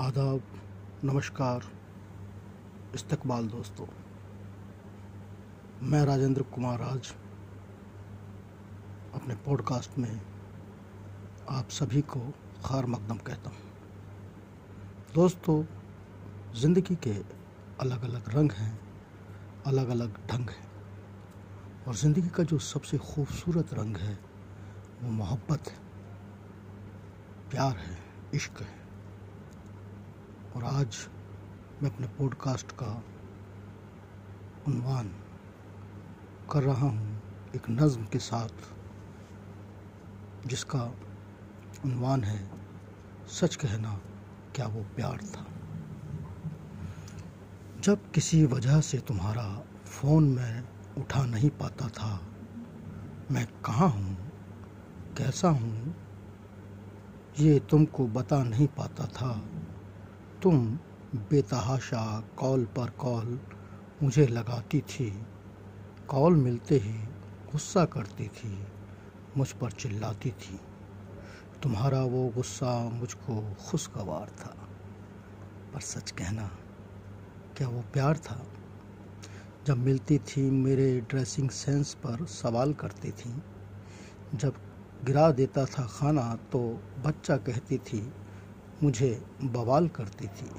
आदाब, नमस्कार। इस्तकबाल दोस्तों, मैं राजेंद्र कुमार आज अपने पॉडकास्ट में आप सभी को खार मकदम कहता हूँ। दोस्तों, ज़िंदगी के अलग अलग रंग हैं अलग अलग ढंग हैं, और ज़िंदगी का जो सबसे खूबसूरत रंग है, वो मोहब्बत है, प्यार है, इश्क है। आज मैं अपने पॉडकास्ट का उन्वान कर रहा हूँ एक नज़म के साथ, जिसका उन्वान है सच कहना क्या वो प्यार था। जब किसी वजह से तुम्हारा फ़ोन मैं उठा नहीं पाता था, मैं कहाँ हूँ, कैसा हूँ, ये तुमको बता नहीं पाता था। तुम बेतहाशा कॉल पर कॉल मुझे लगाती थी। कॉल मिलते ही गुस्सा करती थी, मुझ पर चिल्लाती थी। तुम्हारा वो गुस्सा मुझको खुशगवार था। पर सच कहना, क्या वो प्यार था? जब मिलती थी मेरे ड्रेसिंग सेंस पर सवाल करती थी, जब गिरा देता था खाना तो बच्चा कहती थी मुझे बवाल करती थी।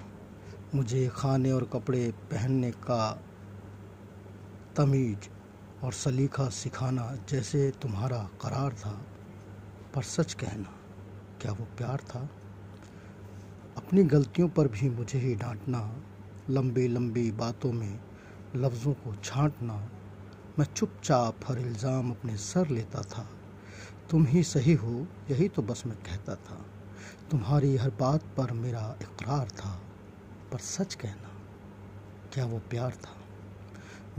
मुझे खाने और कपड़े पहनने का तमीज और सलीका सिखाना जैसे तुम्हारा करार था, पर सच कहना, क्या वो प्यार था? अपनी गलतियों पर भी मुझे ही डांटना लंबी लंबी बातों में लफ्ज़ों को छांटना, मैं चुपचाप हर इल्ज़ाम अपने सर लेता था। तुम ही सही हो, यही तो बस मैं कहता था। तुम्हारी हर बात पर मेरा इकरार था, पर सच कहना, क्या वो प्यार था?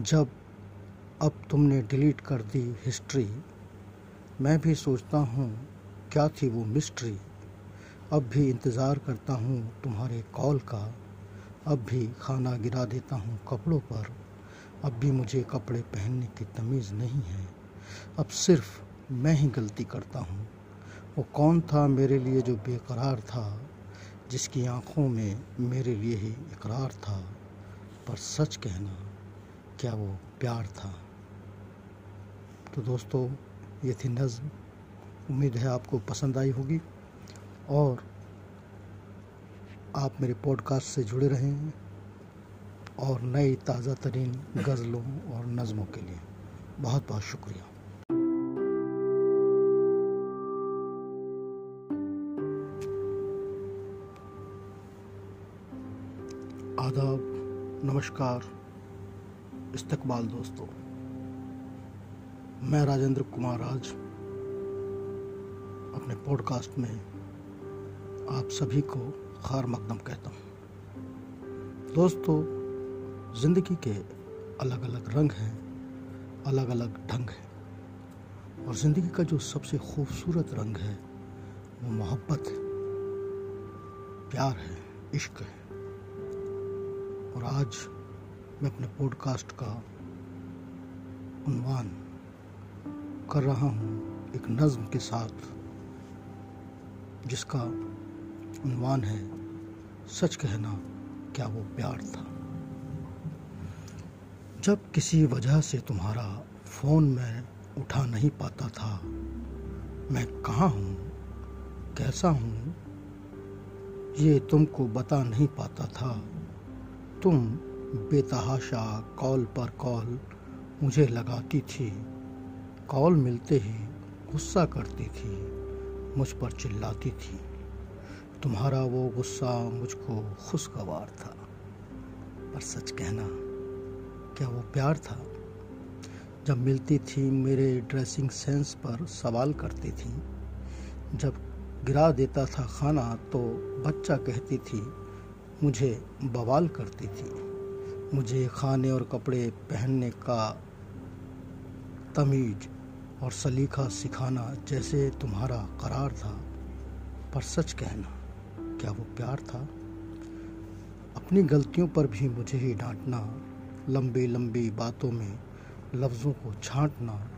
जब अब तुमने डिलीट कर दी हिस्ट्री, मैं भी सोचता हूँ, क्या थी वो मिस्ट्री? अब भी इंतज़ार करता हूँ तुम्हारे कॉल का, अब भी खाना गिरा देता हूँ कपड़ों पर, अब भी मुझे कपड़े पहनने की तमीज़ नहीं है। अब सिर्फ़ मैं ही गलती करता हूँ। वो कौन था मेरे लिए जो बेकरार था, जिसकी आँखों में मेरे लिए ही इकरार था? पर सच कहना, क्या वो प्यार था? तो दोस्तों, ये थी नज़म। उम्मीद है आपको पसंद आई होगी। और आप मेरे पॉडकास्ट से जुड़े रहें और नई ताज़ा तरीन गज़लों और नज़मों के लिए बहुत बहुत शुक्रिया। आदाब, नमस्कार। इस्तकबाल दोस्तों, मैं राजेंद्र कुमार आज अपने पॉडकास्ट में आप सभी को खार मकदम कहता हूँ। दोस्तों, ज़िंदगी के अलग अलग रंग हैं अलग अलग ढंग हैं, और ज़िंदगी का जो सबसे खूबसूरत रंग है, वो मोहब्बत है, प्यार है, इश्क है। और आज मैं अपने पॉडकास्ट का उन्वान कर रहा हूँ एक नज़म के साथ, जिसका उन्वान है सच कहना क्या वो प्यार था। जब किसी वजह से तुम्हारा फ़ोन मैं उठा नहीं पाता था, मैं कहाँ हूँ, कैसा हूँ, ये तुमको बता नहीं पाता था। तुम बेतहाशा कॉल पर कॉल मुझे लगाती थी। कॉल मिलते ही गुस्सा करती थी, मुझ पर चिल्लाती थी। तुम्हारा वो गुस्सा मुझको खुशगवार था। पर सच कहना, क्या वो प्यार था? जब मिलती थी, मेरे ड्रेसिंग सेंस पर सवाल करती थी। जब गिरा देता था खाना तो बच्चा कहती थी मुझे बवाल करती थी। मुझे खाने और कपड़े पहनने का तमीज और सलीका सिखाना जैसे तुम्हारा करार था, पर सच कहना, क्या वो प्यार था? अपनी गलतियों पर भी मुझे ही डांटना लंबी लंबी बातों में लफ्ज़ों को छांटना,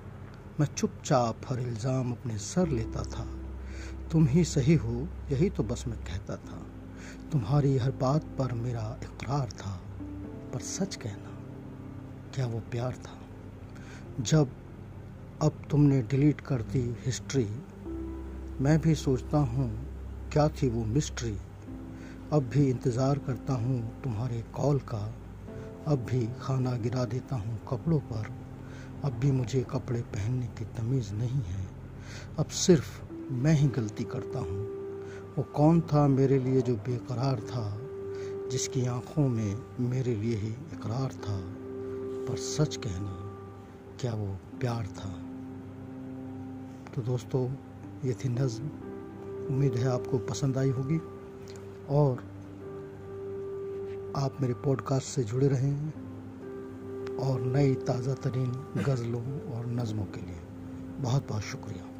मैं चुपचाप हर इल्ज़ाम अपने सर लेता था। तुम ही सही हो, यही तो बस मैं कहता था। तुम्हारी हर बात पर मेरा इकरार था, पर सच कहना, क्या वो प्यार था? जब अब तुमने डिलीट कर दी हिस्ट्री, मैं भी सोचता हूँ, क्या थी वो मिस्ट्री? अब भी इंतज़ार करता हूँ तुम्हारे कॉल का, अब भी खाना गिरा देता हूँ कपड़ों पर, अब भी मुझे कपड़े पहनने की तमीज़ नहीं है। अब सिर्फ़ मैं ही गलती करता हूँ। वो कौन था मेरे लिए जो बेकरार था, जिसकी आँखों में मेरे लिए ही इकरार था? पर सच कहना, क्या वो प्यार था? तो दोस्तों, ये थी नज़म। उम्मीद है आपको पसंद आई होगी। और आप मेरे पॉडकास्ट से जुड़े रहें और नई ताज़ा तरीन गज़लों और नज़मों के लिए बहुत बहुत शुक्रिया।